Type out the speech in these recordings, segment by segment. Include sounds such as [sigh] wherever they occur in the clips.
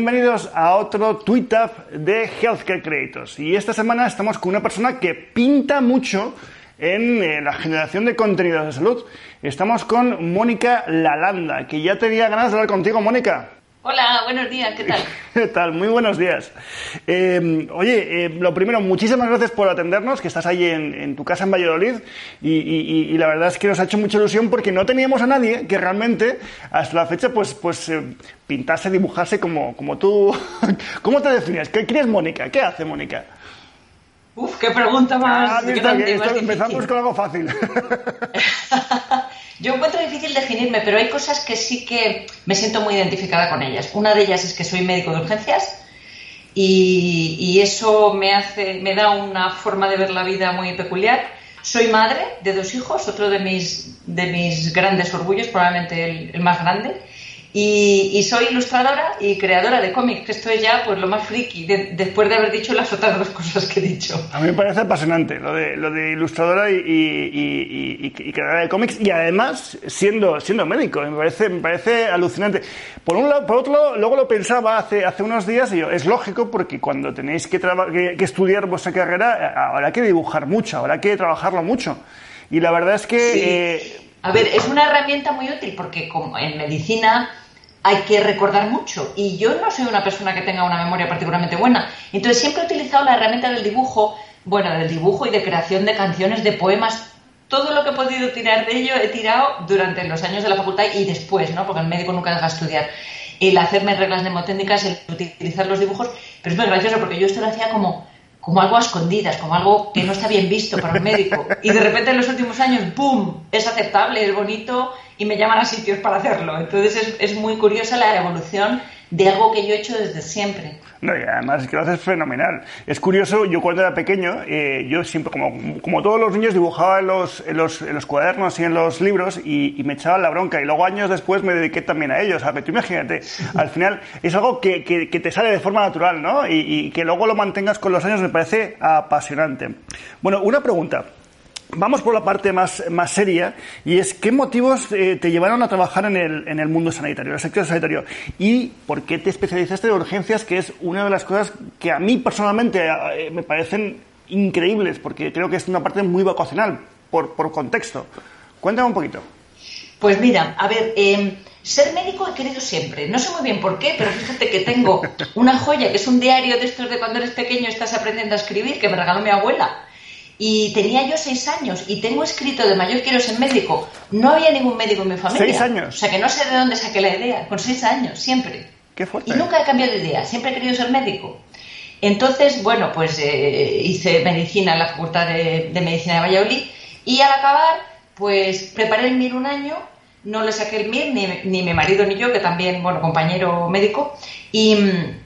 bienvenidos a otro Tweet Up de Healthcare Creators. Y esta semana estamos con una persona que pinta mucho en eh, la generación de contenidos de salud. Estamos con Mónica Lalanda, que ya tenía ganas de hablar contigo, Mónica. Hola, buenos días, ¿qué tal? [laughs] ¿Qué tal? Muy buenos días. Eh, oye, eh, lo primero, muchísimas gracias por atendernos, que estás ahí en, tu casa en Valladolid y, la verdad es que nos ha hecho mucha ilusión porque no teníamos a nadie que realmente hasta la fecha pues, pues eh, pintase, dibujase como, como tú. [laughs] ¿Cómo te defines? ¿Qué, ¿Quién es Mónica? ¿Qué hace Mónica? Uf, qué pregunta más. Ah, grande, empezamos con algo fácil. [laughs] Yo encuentro difícil definirme, pero hay cosas que sí que me siento muy identificada con ellas. Una de ellas es que soy médico de urgencias y, eso me hace, me da una forma de ver la vida muy peculiar. Soy madre de dos hijos, otro de mis, de mis grandes orgullos, probablemente el más grande. Y, soy ilustradora y creadora de cómics, que esto es ya pues lo más friki, después de haber dicho las otras dos cosas que he dicho. A mí me parece apasionante lo de, lo de ilustradora y, y, creadora de cómics, y además siendo, siendo médico, me parece, me parece alucinante. Por un lado, por otro lado, luego lo pensaba hace, hace unos días, y yo, es lógico porque cuando tenéis que, que, estudiar vuestra carrera, habrá que dibujar mucho, habrá que trabajarlo mucho. Y la verdad es que... Eh, a ver, es una herramienta muy útil porque como en medicina hay que recordar mucho y yo no soy una persona que tenga una memoria particularmente buena. Entonces siempre he utilizado la herramienta del dibujo, bueno, del dibujo y de creación de canciones, de poemas. Todo lo que he podido tirar de ello he tirado durante los años de la facultad y después, ¿no? Porque el médico nunca deja estudiar. El hacerme reglas mnemotécnicas, el utilizar los dibujos, pero es muy gracioso porque yo esto lo hacía como como algo a escondidas, como algo que no está bien visto para un médico. Y de repente en los últimos años, ¡boom!, es aceptable, es bonito y me llaman a sitios para hacerlo. Entonces es, es muy curiosa la evolución de algo que yo he hecho desde siempre. No, y además es que lo haces fenomenal. Es curioso, yo cuando era pequeño, eh, yo siempre, como, como todos los niños, dibujaba en los, en los, en los cuadernos y en los libros y, me echaba la bronca. Y luego años después me dediqué también a ellos. tú imagínate, al final es algo que, que, te sale de forma natural, ¿no? Y, y que luego lo mantengas con los años me parece apasionante. Bueno, una pregunta. Vamos por la parte más, más seria y es qué motivos eh, te llevaron a trabajar en el, en el mundo sanitario, en el sector sanitario y por qué te especializaste en urgencias, que es una de las cosas que a mí personalmente eh, me parecen increíbles porque creo que es una parte muy vocacional por, por contexto. Cuéntame un poquito. Pues mira, a ver, em, ser médico he querido siempre. No sé muy bien por qué, pero fíjate que tengo una joya que es un diario de estos de cuando eres pequeño estás aprendiendo a escribir que me regaló mi abuela y tenía yo seis años y tengo escrito de mayor quiero ser médico. No había ningún médico en mi familia. ¿Seis años? O sea que no sé de dónde saqué la idea. Con seis años, siempre. Qué fuerte. Y nunca he cambiado de idea. Siempre he querido ser médico. Entonces, bueno, pues eh, hice medicina en la Facultad de, Medicina de Valladolid y al acabar, pues preparé el MIR un año. No le saqué el MIR, ni, ni mi marido ni yo, que también, bueno, compañero médico. Y mm,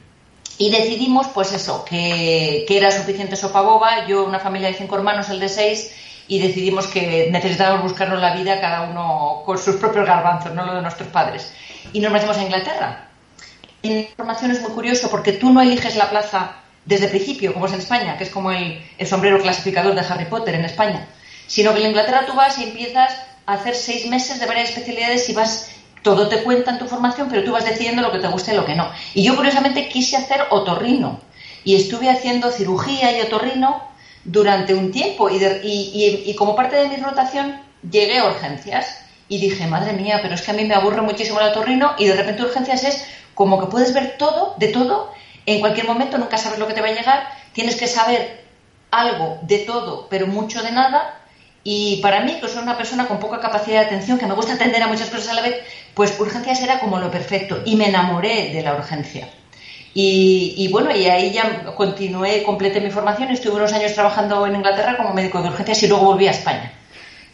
y decidimos, pues eso, que, era suficiente sopa boba, yo una familia de cinco hermanos, el de seis, y decidimos que necesitábamos buscarnos la vida cada uno con sus propios garbanzos, no lo de nuestros padres. Y nos metimos a Inglaterra. La información es muy curioso porque tú no eliges la plaza desde el principio, como es en España, que es como el, el sombrero clasificador de Harry Potter en España, sino que en Inglaterra tú vas y empiezas a hacer seis meses de varias especialidades y vas todo te cuenta en tu formación, pero tú vas decidiendo lo que te gusta y lo que no. Y yo curiosamente quise hacer otorrino. Y estuve haciendo cirugía y otorrino durante un tiempo. Y, como parte de mi rotación llegué a urgencias. Y dije, madre mía, pero es que a mí me aburre muchísimo el otorrino y de repente urgencias es como que puedes ver todo, de todo, en cualquier momento, nunca sabes lo que te va a llegar, tienes que saber algo de todo, pero mucho de nada y para mí, que soy una persona con poca capacidad de atención, que me gusta atender a muchas cosas a la vez, pues urgencias era como lo perfecto. Y me enamoré de la urgencia. Y, bueno, y ahí ya continué, completé mi formación. Estuve unos años trabajando en Inglaterra como médico de urgencias y luego volví a España.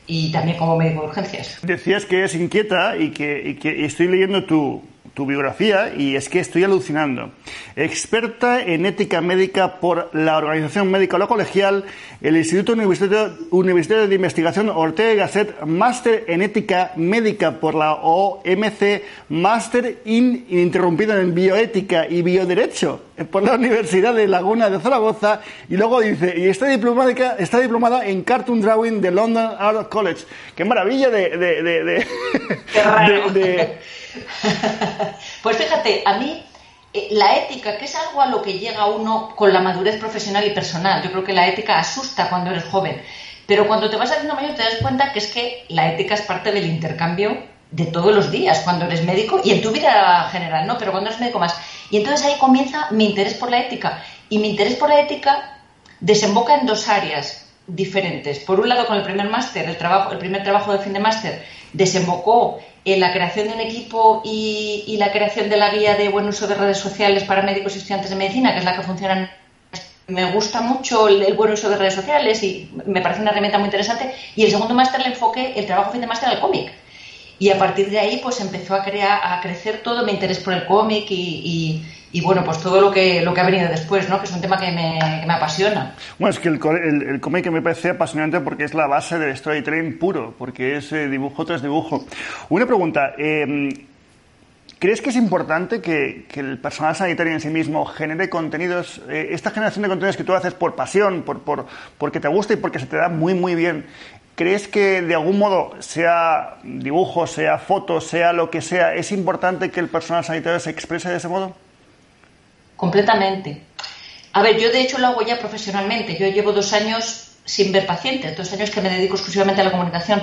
Y también como médico de urgencias. Decías que es inquieta y que, y que estoy leyendo tu, tu biografía y es que estoy alucinando. Experta en ética médica por la Organización Médica Lo Colegial, el Instituto Universitario, de Investigación Ortega y Gasset, máster en ética médica por la OMC, máster ininterrumpido en bioética y bioderecho por la Universidad de Laguna de Zaragoza y luego dice, y está diplomada, está diplomada en Cartoon Drawing de London Art College. ¡Qué maravilla de... de, de, [laughs] [laughs] pues fíjate, a mí eh, la ética, que es algo a lo que llega uno con la madurez profesional y personal. Yo creo que la ética asusta cuando eres joven, pero cuando te vas haciendo mayor te das cuenta que es que la ética es parte del intercambio de todos los días, cuando eres médico y en tu vida general, ¿no? Pero cuando eres médico más. Y entonces ahí comienza mi interés por la ética. Y mi interés por la ética desemboca en dos áreas diferentes. Por un lado, con el primer máster, el, el primer trabajo de fin de máster, desembocó en la creación de un equipo y, la creación de la guía de buen uso de redes sociales para médicos y estudiantes de medicina, que es la que funciona. Me gusta mucho el, buen uso de redes sociales y me parece una herramienta muy interesante. Y el segundo máster le enfoqué el trabajo fin de máster al cómic. Y a partir de ahí, pues empezó a, crear, a crecer todo mi interés por el cómic y y bueno, pues todo lo que, lo que ha venido después, ¿no? que es un tema que me, apasiona. Bueno, es que el, el, cómic me parece apasionante porque es la base del storytelling puro, porque es eh, dibujo tras dibujo. Una pregunta, em, ¿crees que es importante que, el personal sanitario en sí mismo genere contenidos, eh, esta generación de contenidos que tú haces por pasión, por, por, porque te gusta y porque se te da muy, muy bien, ¿Crees que de algún modo, sea dibujo, sea foto, sea lo que sea, es importante que el personal sanitario se exprese de ese modo? completamente. A ver, yo de hecho lo hago ya profesionalmente. Yo llevo dos años sin ver pacientes, dos años que me dedico exclusivamente a la comunicación.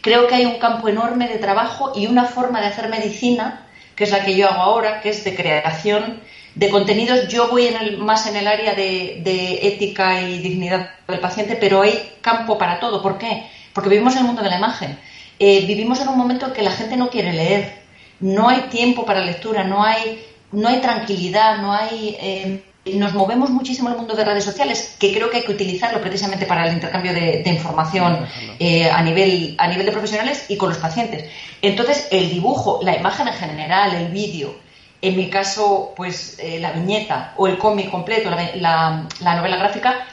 Creo que hay un campo enorme de trabajo y una forma de hacer medicina, que es la que yo hago ahora, que es de creación de contenidos. Yo voy más en el área de, ética y dignidad del paciente, pero hay campo para todo. ¿Por qué? Porque vivimos en el mundo de la imagen. Eh, vivimos en un momento en que la gente no quiere leer, no hay tiempo para lectura, no hay no hay tranquilidad, no hay... Eh, nos movemos muchísimo en el mundo de redes sociales, que creo que hay que utilizarlo precisamente para el intercambio de, información eh, a, nivel, a nivel de profesionales y con los pacientes. Entonces, el dibujo, la imagen en general, el vídeo, en mi caso, pues eh, la viñeta o el cómic completo, la, novela gráfica,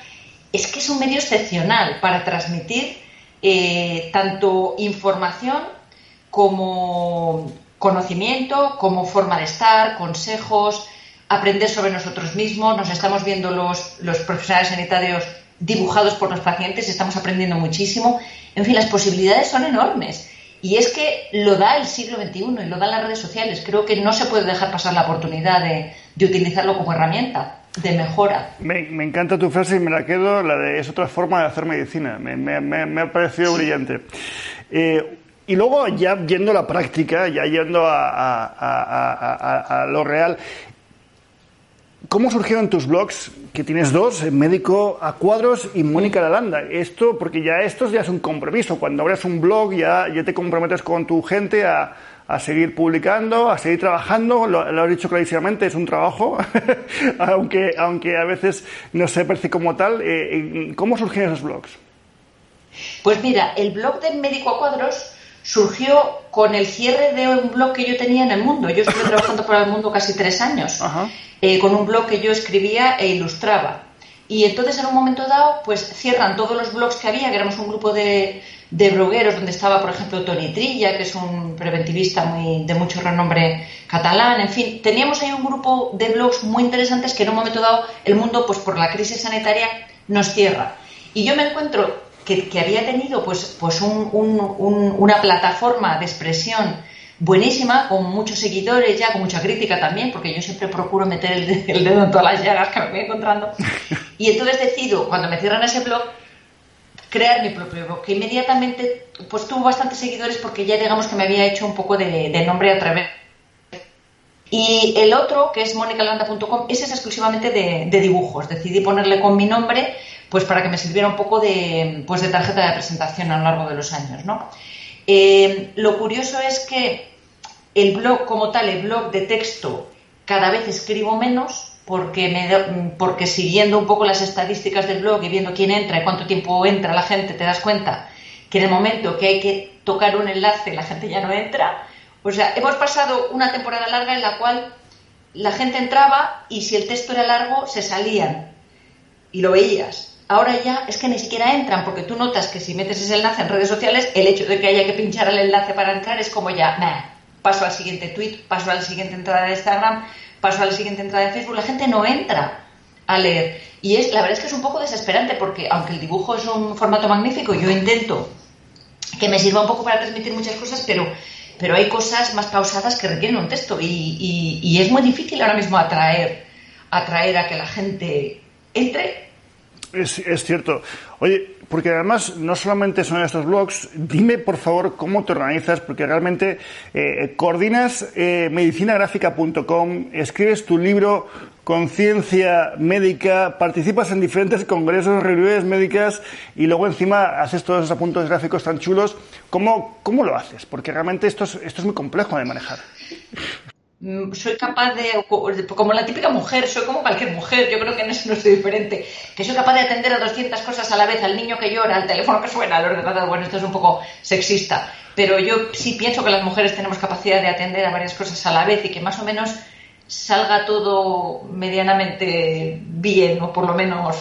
es que es un medio excepcional para transmitir tanto información como conocimiento, como forma de estar, consejos, aprender sobre nosotros mismos. Nos estamos viendo los, los profesionales sanitarios dibujados por los pacientes, estamos aprendiendo muchísimo. En fin, las posibilidades son enormes. Y es que lo da el siglo XXI y lo dan las redes sociales. Creo que no se puede dejar pasar la oportunidad de, utilizarlo como herramienta de mejora. Me, encanta tu frase y me la quedo, la de es otra forma de hacer medicina. Me, me, ha parecido brillante. Eh, y luego ya yendo a la práctica, ya yendo a, lo real, ¿Cómo surgieron tus blogs? Que tienes dos, Médico a Cuadros y Mónica Lalanda. Esto, porque ya esto ya es un compromiso. Cuando abres un blog ya, ya te comprometes con tu gente a, seguir publicando, a seguir trabajando. Lo, has dicho clarísimamente, es un trabajo, [laughs] aunque, aunque a veces no se percibe como tal. Eh, ¿Cómo surgieron esos blogs? Pues mira, el blog de Médico a Cuadros surgió con el cierre de un blog que yo tenía en el mundo. Yo estuve trabajando por el mundo casi tres años, eh, con un blog que yo escribía e ilustraba. Y entonces en un momento dado, pues cierran todos los blogs que había, que éramos un grupo de, de blogueros, donde estaba, por ejemplo, Tony Trilla, que es un preventivista muy, de mucho renombre catalán, en fin, teníamos ahí un grupo de blogs muy interesantes que en un momento dado el mundo, pues por la crisis sanitaria, nos cierra. Y yo me encuentro que, había tenido pues, pues una plataforma de expresión buenísima, con muchos seguidores ya, con mucha crítica también, porque yo siempre procuro meter el, dedo en todas las llagas que me voy encontrando. [laughs] Y entonces decido, cuando me cierran ese blog, crear mi propio blog, que inmediatamente pues tuvo bastantes seguidores porque ya digamos que me había hecho un poco de, nombre a través. Y el otro, que es monicalanda.com, ese es exclusivamente de, de dibujos. Decidí ponerle con mi nombre pues para que me sirviera un poco de, pues de tarjeta de presentación a lo largo de los años. ¿no? Eh, lo curioso es que el blog como tal, el blog de texto, cada vez escribo menos porque, me, porque siguiendo un poco las estadísticas del blog y viendo quién entra y cuánto tiempo entra la gente, te das cuenta que en el momento que hay que tocar un enlace la gente ya no entra. O sea, hemos pasado una temporada larga en la cual la gente entraba y si el texto era largo se salían y lo veías. Ahora ya es que ni siquiera entran, porque tú notas que si metes ese enlace en redes sociales, el hecho de que haya que pinchar el enlace para entrar es como ya, nah, paso al siguiente tweet, paso a la siguiente entrada de Instagram, paso a la siguiente entrada de Facebook, la gente no entra a leer. Y es, la verdad es que es un poco desesperante, porque aunque el dibujo es un formato magnífico, yo intento que me sirva un poco para transmitir muchas cosas, pero pero hay cosas más pausadas que requieren un texto y, y es muy difícil ahora mismo atraer, atraer a que la gente entre es, cierto. Oye, porque además no solamente son estos blogs, dime por favor cómo te organizas, porque realmente eh, coordinas eh, medicinagráfica.com, escribes tu libro Conciencia Médica, participas en diferentes congresos, reuniones médicas y luego encima haces todos esos apuntes gráficos tan chulos. ¿Cómo, cómo lo haces? Porque realmente esto es, esto es muy complejo de manejar. Mm, soy capaz de, como la típica mujer, soy como cualquier mujer, yo creo que en eso no estoy diferente, que soy capaz de atender a 200 cosas a la vez, al niño que llora, al teléfono que suena, al ordenador, bueno, esto es un poco sexista, pero yo sí pienso que las mujeres tenemos capacidad de atender a varias cosas a la vez y que más o menos salga todo medianamente bien o por lo menos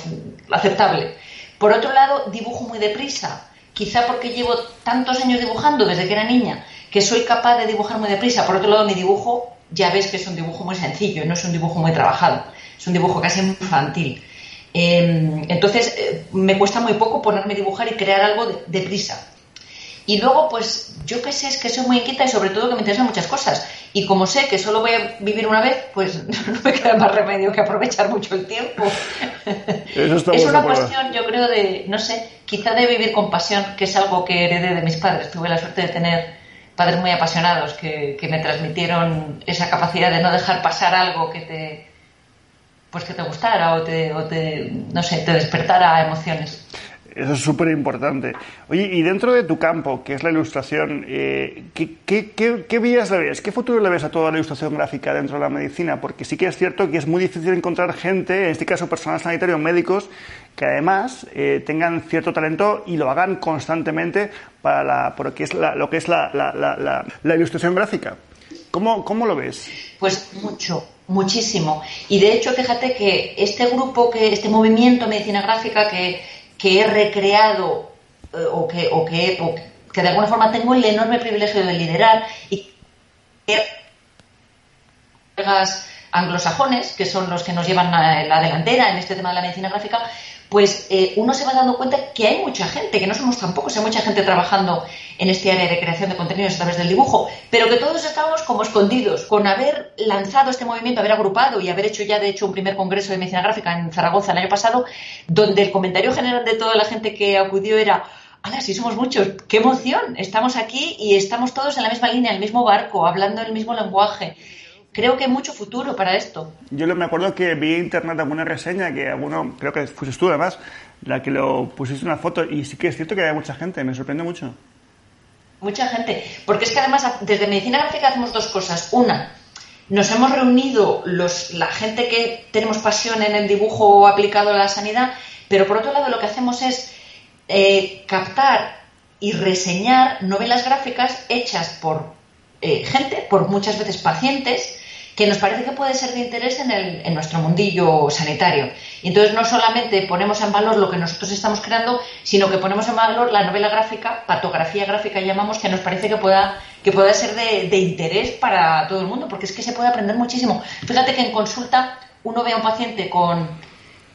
aceptable. Por otro lado, dibujo muy deprisa, quizá porque llevo tantos años dibujando desde que era niña, que soy capaz de dibujar muy deprisa. Por otro lado, mi dibujo ya ves que es un dibujo muy sencillo, no es un dibujo muy trabajado, es un dibujo casi infantil. Em, entonces, eh, me cuesta muy poco ponerme a dibujar y crear algo deprisa. y luego, pues, yo qué sé, es que soy muy inquieta y sobre todo que me interesan muchas cosas. Y como sé que solo voy a vivir una vez, pues [laughs] no me queda más remedio que aprovechar mucho el tiempo. [laughs] es una cuestión, yo creo, de, no sé, quizá de vivir con pasión, que es algo que heredé de mis padres. Tuve la suerte de tener padres muy apasionados que, me transmitieron esa capacidad de no dejar pasar algo que te pues que te gustara o te, o te no sé, te despertara emociones. Eso es súper importante. Oye, y dentro de tu campo, que es la ilustración, eh, ¿qué, qué, qué, qué, vías le ves? ¿Qué futuro le ves a toda la ilustración gráfica dentro de la medicina? Porque sí que es cierto que es muy difícil encontrar gente, en este caso personal sanitario, médicos, que además eh, tengan cierto talento y lo hagan constantemente para la, lo que es la, lo que es la, la, la ilustración gráfica. ¿Cómo, ¿Cómo lo ves? Pues mucho, muchísimo. Y de hecho, fíjate que este grupo, que este movimiento medicina gráfica que que he recreado eh, o, que, o, que, que de alguna forma tengo el enorme privilegio de liderar y que anglosajones, que son los que nos llevan a la delantera en este tema de la medicina gráfica, pues eh, uno se va dando cuenta que hay mucha gente, que no somos tan pocos, hay mucha gente trabajando en este área de creación de contenidos a través del dibujo, pero que todos estamos como escondidos, con haber lanzado este movimiento, haber agrupado y haber hecho ya de hecho un primer congreso de medicina gráfica en Zaragoza el año pasado, donde el comentario general de toda la gente que acudió era ¡Hala, sí somos muchos! ¡Qué emoción! Estamos aquí y estamos todos en la misma línea, en el mismo barco, hablando el mismo lenguaje creo que hay mucho futuro para esto. Yo me acuerdo que vi en internet alguna reseña que alguno, creo que fuiste tú además, la que lo pusiste una foto y sí que es cierto que hay mucha gente, me sorprende mucho. Mucha gente, porque es que además desde Medicina Gráfica hacemos dos cosas. Una, nos hemos reunido los, la gente que tenemos pasión en el dibujo aplicado a la sanidad, pero por otro lado lo que hacemos es eh, captar y reseñar novelas gráficas hechas por eh, gente, por muchas veces pacientes, que nos parece que puede ser de interés en, el, en nuestro mundillo sanitario. Y entonces no solamente ponemos en valor lo que nosotros estamos creando, sino que ponemos en valor la novela gráfica, patografía gráfica llamamos, que nos parece que pueda, que pueda ser de, interés para todo el mundo, porque es que se puede aprender muchísimo. Fíjate que en consulta uno ve a un paciente con,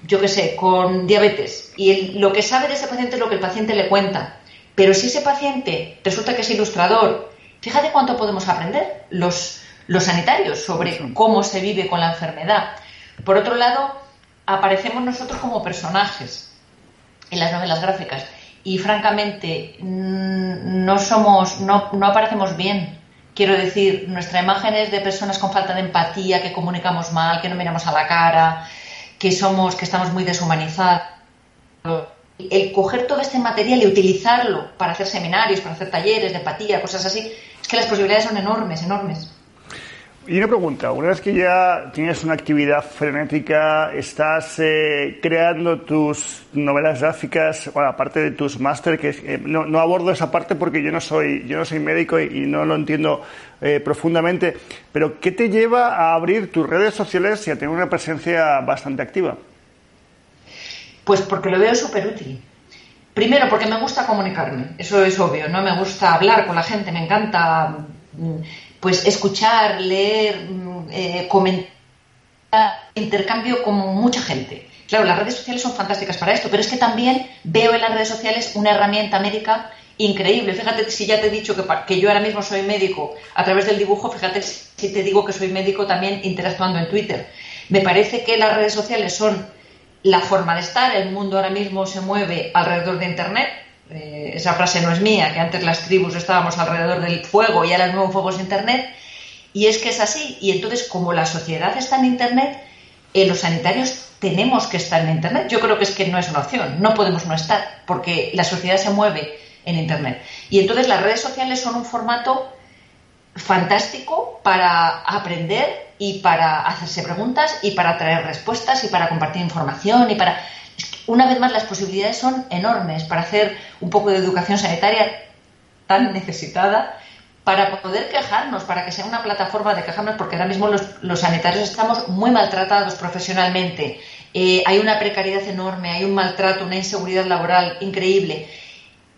yo qué sé, con diabetes, y lo que sabe de ese paciente es lo que el paciente le cuenta. Pero si ese paciente resulta que es ilustrador, fíjate cuánto podemos aprender los los sanitarios sobre cómo se vive con la enfermedad. Por otro lado, aparecemos nosotros como personajes en las novelas gráficas y francamente mm, no somos, no, no aparecemos bien. Quiero decir, nuestra imagen es de personas con falta de empatía, que comunicamos mal, que no miramos a la cara, que somos, que estamos muy deshumanizados. El coger todo este material y utilizarlo para hacer seminarios, para hacer talleres de empatía, cosas así, es que las posibilidades son enormes, enormes. Y una pregunta, una vez que ya tienes una actividad frenética, estás eh, creando tus novelas gráficas, bueno, aparte de tus máster, que eh, no, abordo esa parte porque yo no soy, yo no soy médico y, no lo entiendo eh, profundamente, pero ¿qué te lleva a abrir tus redes sociales y a tener una presencia bastante activa? Pues porque lo veo súper útil. Primero, porque me gusta comunicarme, eso es obvio, ¿no? Me gusta hablar con la gente, me encanta mm, pues escuchar, leer, eh, comentar, intercambio con mucha gente. Claro, las redes sociales son fantásticas para esto, pero es que también veo en las redes sociales una herramienta médica increíble. Fíjate si ya te he dicho que, que yo ahora mismo soy médico a través del dibujo, fíjate si te digo que soy médico también interactuando en Twitter. Me parece que las redes sociales son la forma de estar, el mundo ahora mismo se mueve alrededor de Internet. Eh, esa frase no es mía, que antes las tribus estábamos alrededor del fuego y ahora el nuevo fuego es Internet. Y es que es así. Y entonces, como la sociedad está en Internet, eh, los sanitarios tenemos que estar en Internet. Yo creo que es que no es una opción, no podemos no estar, porque la sociedad se mueve en Internet. Y entonces las redes sociales son un formato fantástico para aprender y para hacerse preguntas y para traer respuestas y para compartir información y para... Una vez más, las posibilidades son enormes para hacer un poco de educación sanitaria tan necesitada para poder quejarnos, para que sea una plataforma de quejarnos, porque ahora mismo los, sanitarios estamos muy maltratados profesionalmente. Eh, hay una precariedad enorme, hay un maltrato, una inseguridad laboral increíble.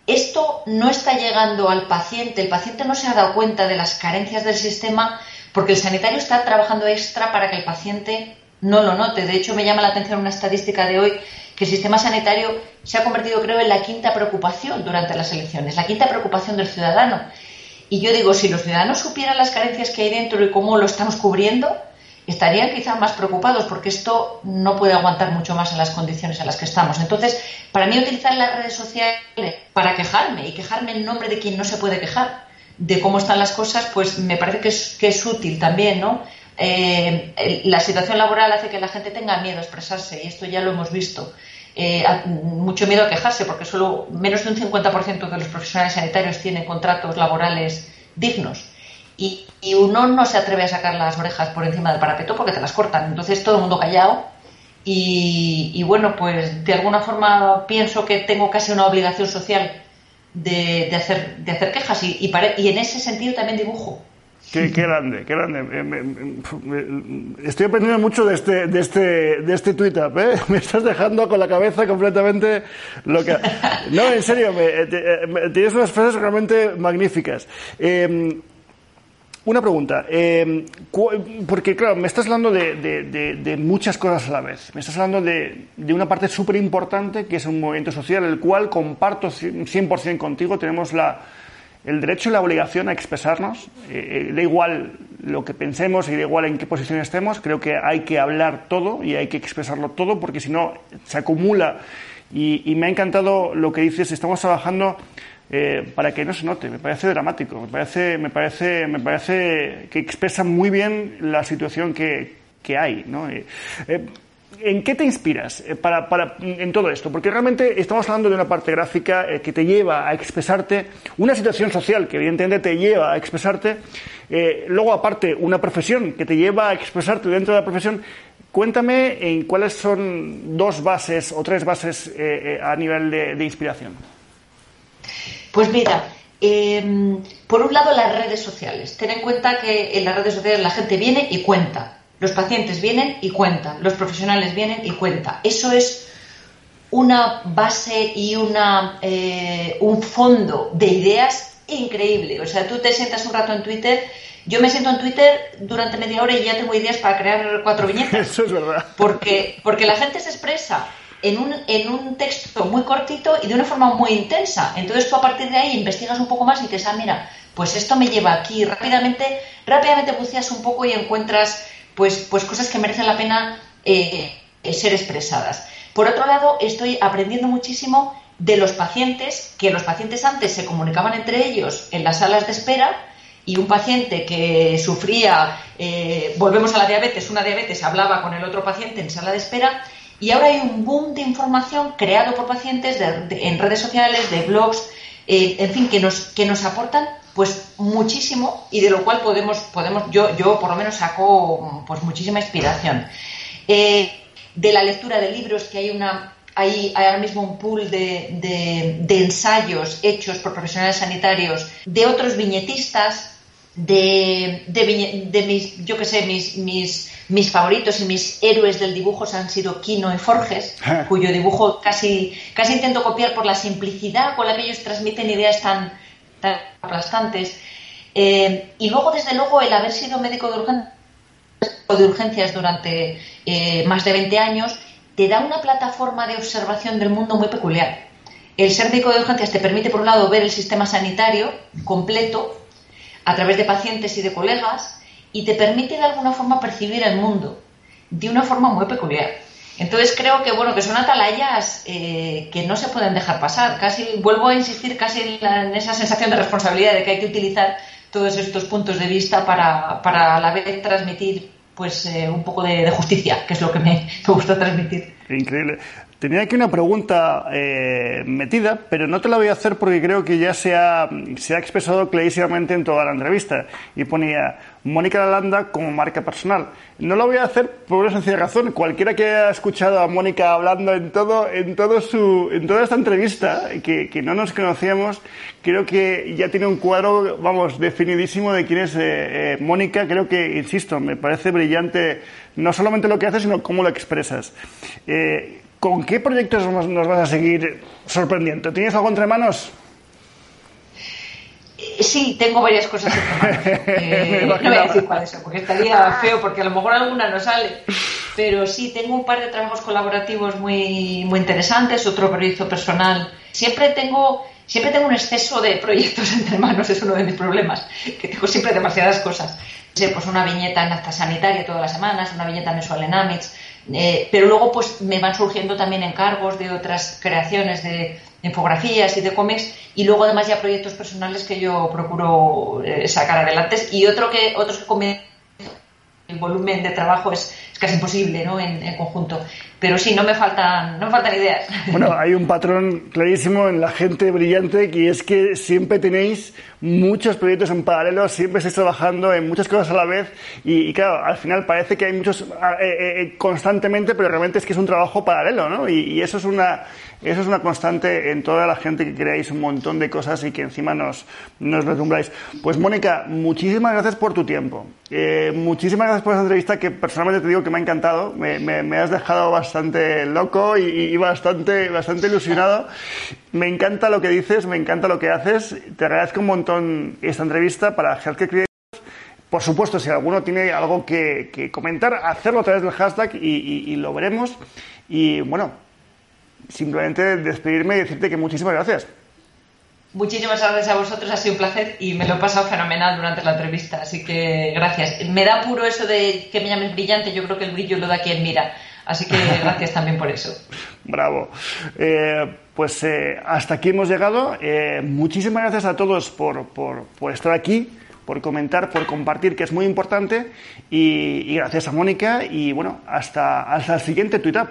Esto no está llegando al paciente, el paciente no se ha dado cuenta de las carencias del sistema porque el sanitario está trabajando extra para que el paciente no lo note. De hecho, me llama la atención una estadística de hoy que el sistema sanitario se ha convertido, creo, en la quinta preocupación durante las elecciones, la quinta preocupación del ciudadano. Y yo digo, si los ciudadanos supieran las carencias que hay dentro y cómo lo estamos cubriendo, estarían quizá más preocupados porque esto no puede aguantar mucho más en las condiciones en las que estamos. Entonces, para mí utilizar las redes sociales para quejarme y quejarme en nombre de quien no se puede quejar de cómo están las cosas, pues me parece que es, que es útil también, ¿no? Eh, la situación laboral hace que la gente tenga miedo a expresarse y esto ya lo hemos visto. Eh, mucho miedo a quejarse porque solo menos de un 50% de los profesionales sanitarios tienen contratos laborales dignos y, uno no se atreve a sacar las orejas por encima del parapeto porque te las cortan. Entonces todo el mundo callado y, bueno, pues de alguna forma pienso que tengo casi una obligación social de, hacer, de hacer quejas y, y, en ese sentido también dibujo. Qué, grande, qué grande. Estoy aprendiendo mucho de este, de este, de este tweet-up, ¿eh? [laughs] Me estás dejando con la cabeza completamente loca. No, en serio, tienes unas frases realmente magníficas. Eh, una pregunta, eh, porque claro, me estás hablando de, muchas cosas a la vez. Me estás hablando de, una parte súper importante que es un movimiento social, el cual comparto 100% contigo. Tenemos la, el derecho y la obligación a expresarnos. Eh, eh, da igual lo que pensemos y da igual en qué posición estemos. Creo que hay que hablar todo y hay que expresarlo todo porque si no se acumula. Y, me ha encantado lo que dices. Estamos trabajando eh, para que no se note. Me parece dramático, me parece, me parece, me parece que expresa muy bien la situación que, que hay. ¿no? Eh, eh, ¿En qué te inspiras para, para, en todo esto? Porque realmente estamos hablando de una parte gráfica que te lleva a expresarte, una situación social que evidentemente te lleva a expresarte, luego aparte una profesión que te lleva a expresarte dentro de la profesión. Cuéntame en cuáles son dos bases o tres bases a nivel de inspiración. Pues mira, em, por un lado las redes sociales. Ten en cuenta que en las redes sociales la gente viene y cuenta. Los pacientes vienen y cuentan. Los profesionales vienen y cuentan. Eso es una base y una, eh, un fondo de ideas increíble. O sea, tú te sientas un rato en Twitter. Yo me siento en Twitter durante media hora y ya tengo ideas para crear cuatro viñetas. [laughs] Eso es verdad. Porque, porque la gente se expresa en un, en un texto muy cortito y de una forma muy intensa. Entonces tú a partir de ahí investigas un poco más y dices, ah, mira, pues esto me lleva aquí. Rápidamente, rápidamente buceas un poco y encuentras pues, pues cosas que merecen la pena eh, eh, ser expresadas. Por otro lado, estoy aprendiendo muchísimo de los pacientes, que los pacientes antes se comunicaban entre ellos en las salas de espera y un paciente que sufría, eh, volvemos a la diabetes, una diabetes hablaba con el otro paciente en sala de espera y ahora hay un boom de información creado por pacientes en redes sociales, de blogs, en fin, que nos, que nos aportan pues muchísimo y de lo cual podemos, podemos yo, yo por lo menos saco pues muchísima inspiración. Eh, de la lectura de libros, que hay una hay, ahora mismo un pool de, de, ensayos hechos por profesionales sanitarios, de otros viñetistas, de, de, mis, yo qué sé, mis, mis mis favoritos y mis héroes del dibujo han sido Quino y Forges, [laughs] cuyo dibujo casi, casi intento copiar por la simplicidad con la que ellos transmiten ideas tan aplastantes. Eh, y luego, desde luego, el haber sido médico de, urgencias durante eh, más de 20 años te da una plataforma de observación del mundo muy peculiar. el ser médico de urgencias te permite, por un lado, ver el sistema sanitario completo a través de pacientes y de colegas y te permite de alguna forma percibir el mundo de una forma muy peculiar. Entonces creo que bueno que son atalayas eh, que no se pueden dejar pasar. Casi vuelvo a insistir casi en, esa sensación de responsabilidad de que hay que utilizar todos estos puntos de vista para, para a la vez transmitir pues eh, un poco de, justicia, que es lo que me, [laughs] me gusta transmitir. Increíble. Tenía aquí una pregunta eh, metida, pero no te la voy a hacer porque creo que ya se ha, se ha expresado clarísimamente en toda la entrevista. Y ponía Mónica Lalanda como marca personal. No lo voy a hacer por una sencilla razón. Cualquiera que haya escuchado a Mónica hablando en todo, en todo su, en toda esta entrevista, que, que no nos conocíamos, creo que ya tiene un cuadro, vamos, definidísimo de quién es eh, eh, Mónica. Creo que, insisto, me parece brillante no solamente lo que haces, sino cómo lo expresas. ¿Con qué proyectos nos vas a seguir sorprendiendo? ¿Tienes algo entre manos? Eh, sí, tengo varias cosas entre manos. [laughs] Eh, no voy a decir cuáles son, porque estaría feo, porque a lo mejor alguna no sale. Pero sí, tengo un par de trabajos colaborativos muy, muy interesantes, otro proyecto personal. Siempre tengo, siempre tengo un exceso de proyectos [laughs] entre manos, es uno de mis problemas, que tengo siempre demasiadas cosas. Pues una viñeta en acta sanitaria todas las semanas, una viñeta mensual en AMITS, eh, pero luego pues me van surgiendo también encargos de otras creaciones de infografías y de cómics y luego además ya proyectos personales que yo procuro eh, sacar adelante. Y otro que otros que el volumen de trabajo es, casi imposible ¿no? en, conjunto. Pero sí, no me faltan, no me faltan ideas. Bueno, [laughs] hay un patrón clarísimo en la gente brillante que es que siempre tenéis muchos proyectos en paralelo, siempre estáis trabajando en muchas cosas a la vez y, claro, al final parece que hay muchos eh, eh, eh, constantemente, pero realmente es que es un trabajo paralelo, ¿no? y eso es una eso es una constante en toda la gente que creáis un montón de cosas y que encima nos, nos retumbráis. Pues Mónica, muchísimas gracias por tu tiempo. Eh, muchísimas gracias por esta entrevista que personalmente te digo que me ha encantado. Me, me, has dejado bastante loco y, bastante, bastante ilusionado. Me encanta lo que dices, me encanta lo que haces. Te agradezco un montón esta entrevista para Healthcare Creators. Por supuesto, si alguno tiene algo que, comentar, hacerlo a través del hashtag y, y lo veremos. Y bueno, simplemente despedirme y decirte que muchísimas gracias. Muchísimas gracias a vosotros, ha sido un placer y me lo he pasado fenomenal durante la entrevista, así que gracias. Me da puro eso de que me llames brillante, yo creo que el brillo lo da quien mira, así que [laughs] gracias también por eso. Bravo. Eh, pues eh, hasta aquí hemos llegado. Eh, muchísimas gracias a todos por, por, por estar aquí por comentar, por compartir, que es muy importante. Y, y gracias a Mónica. Y bueno, hasta, hasta el siguiente tweet up.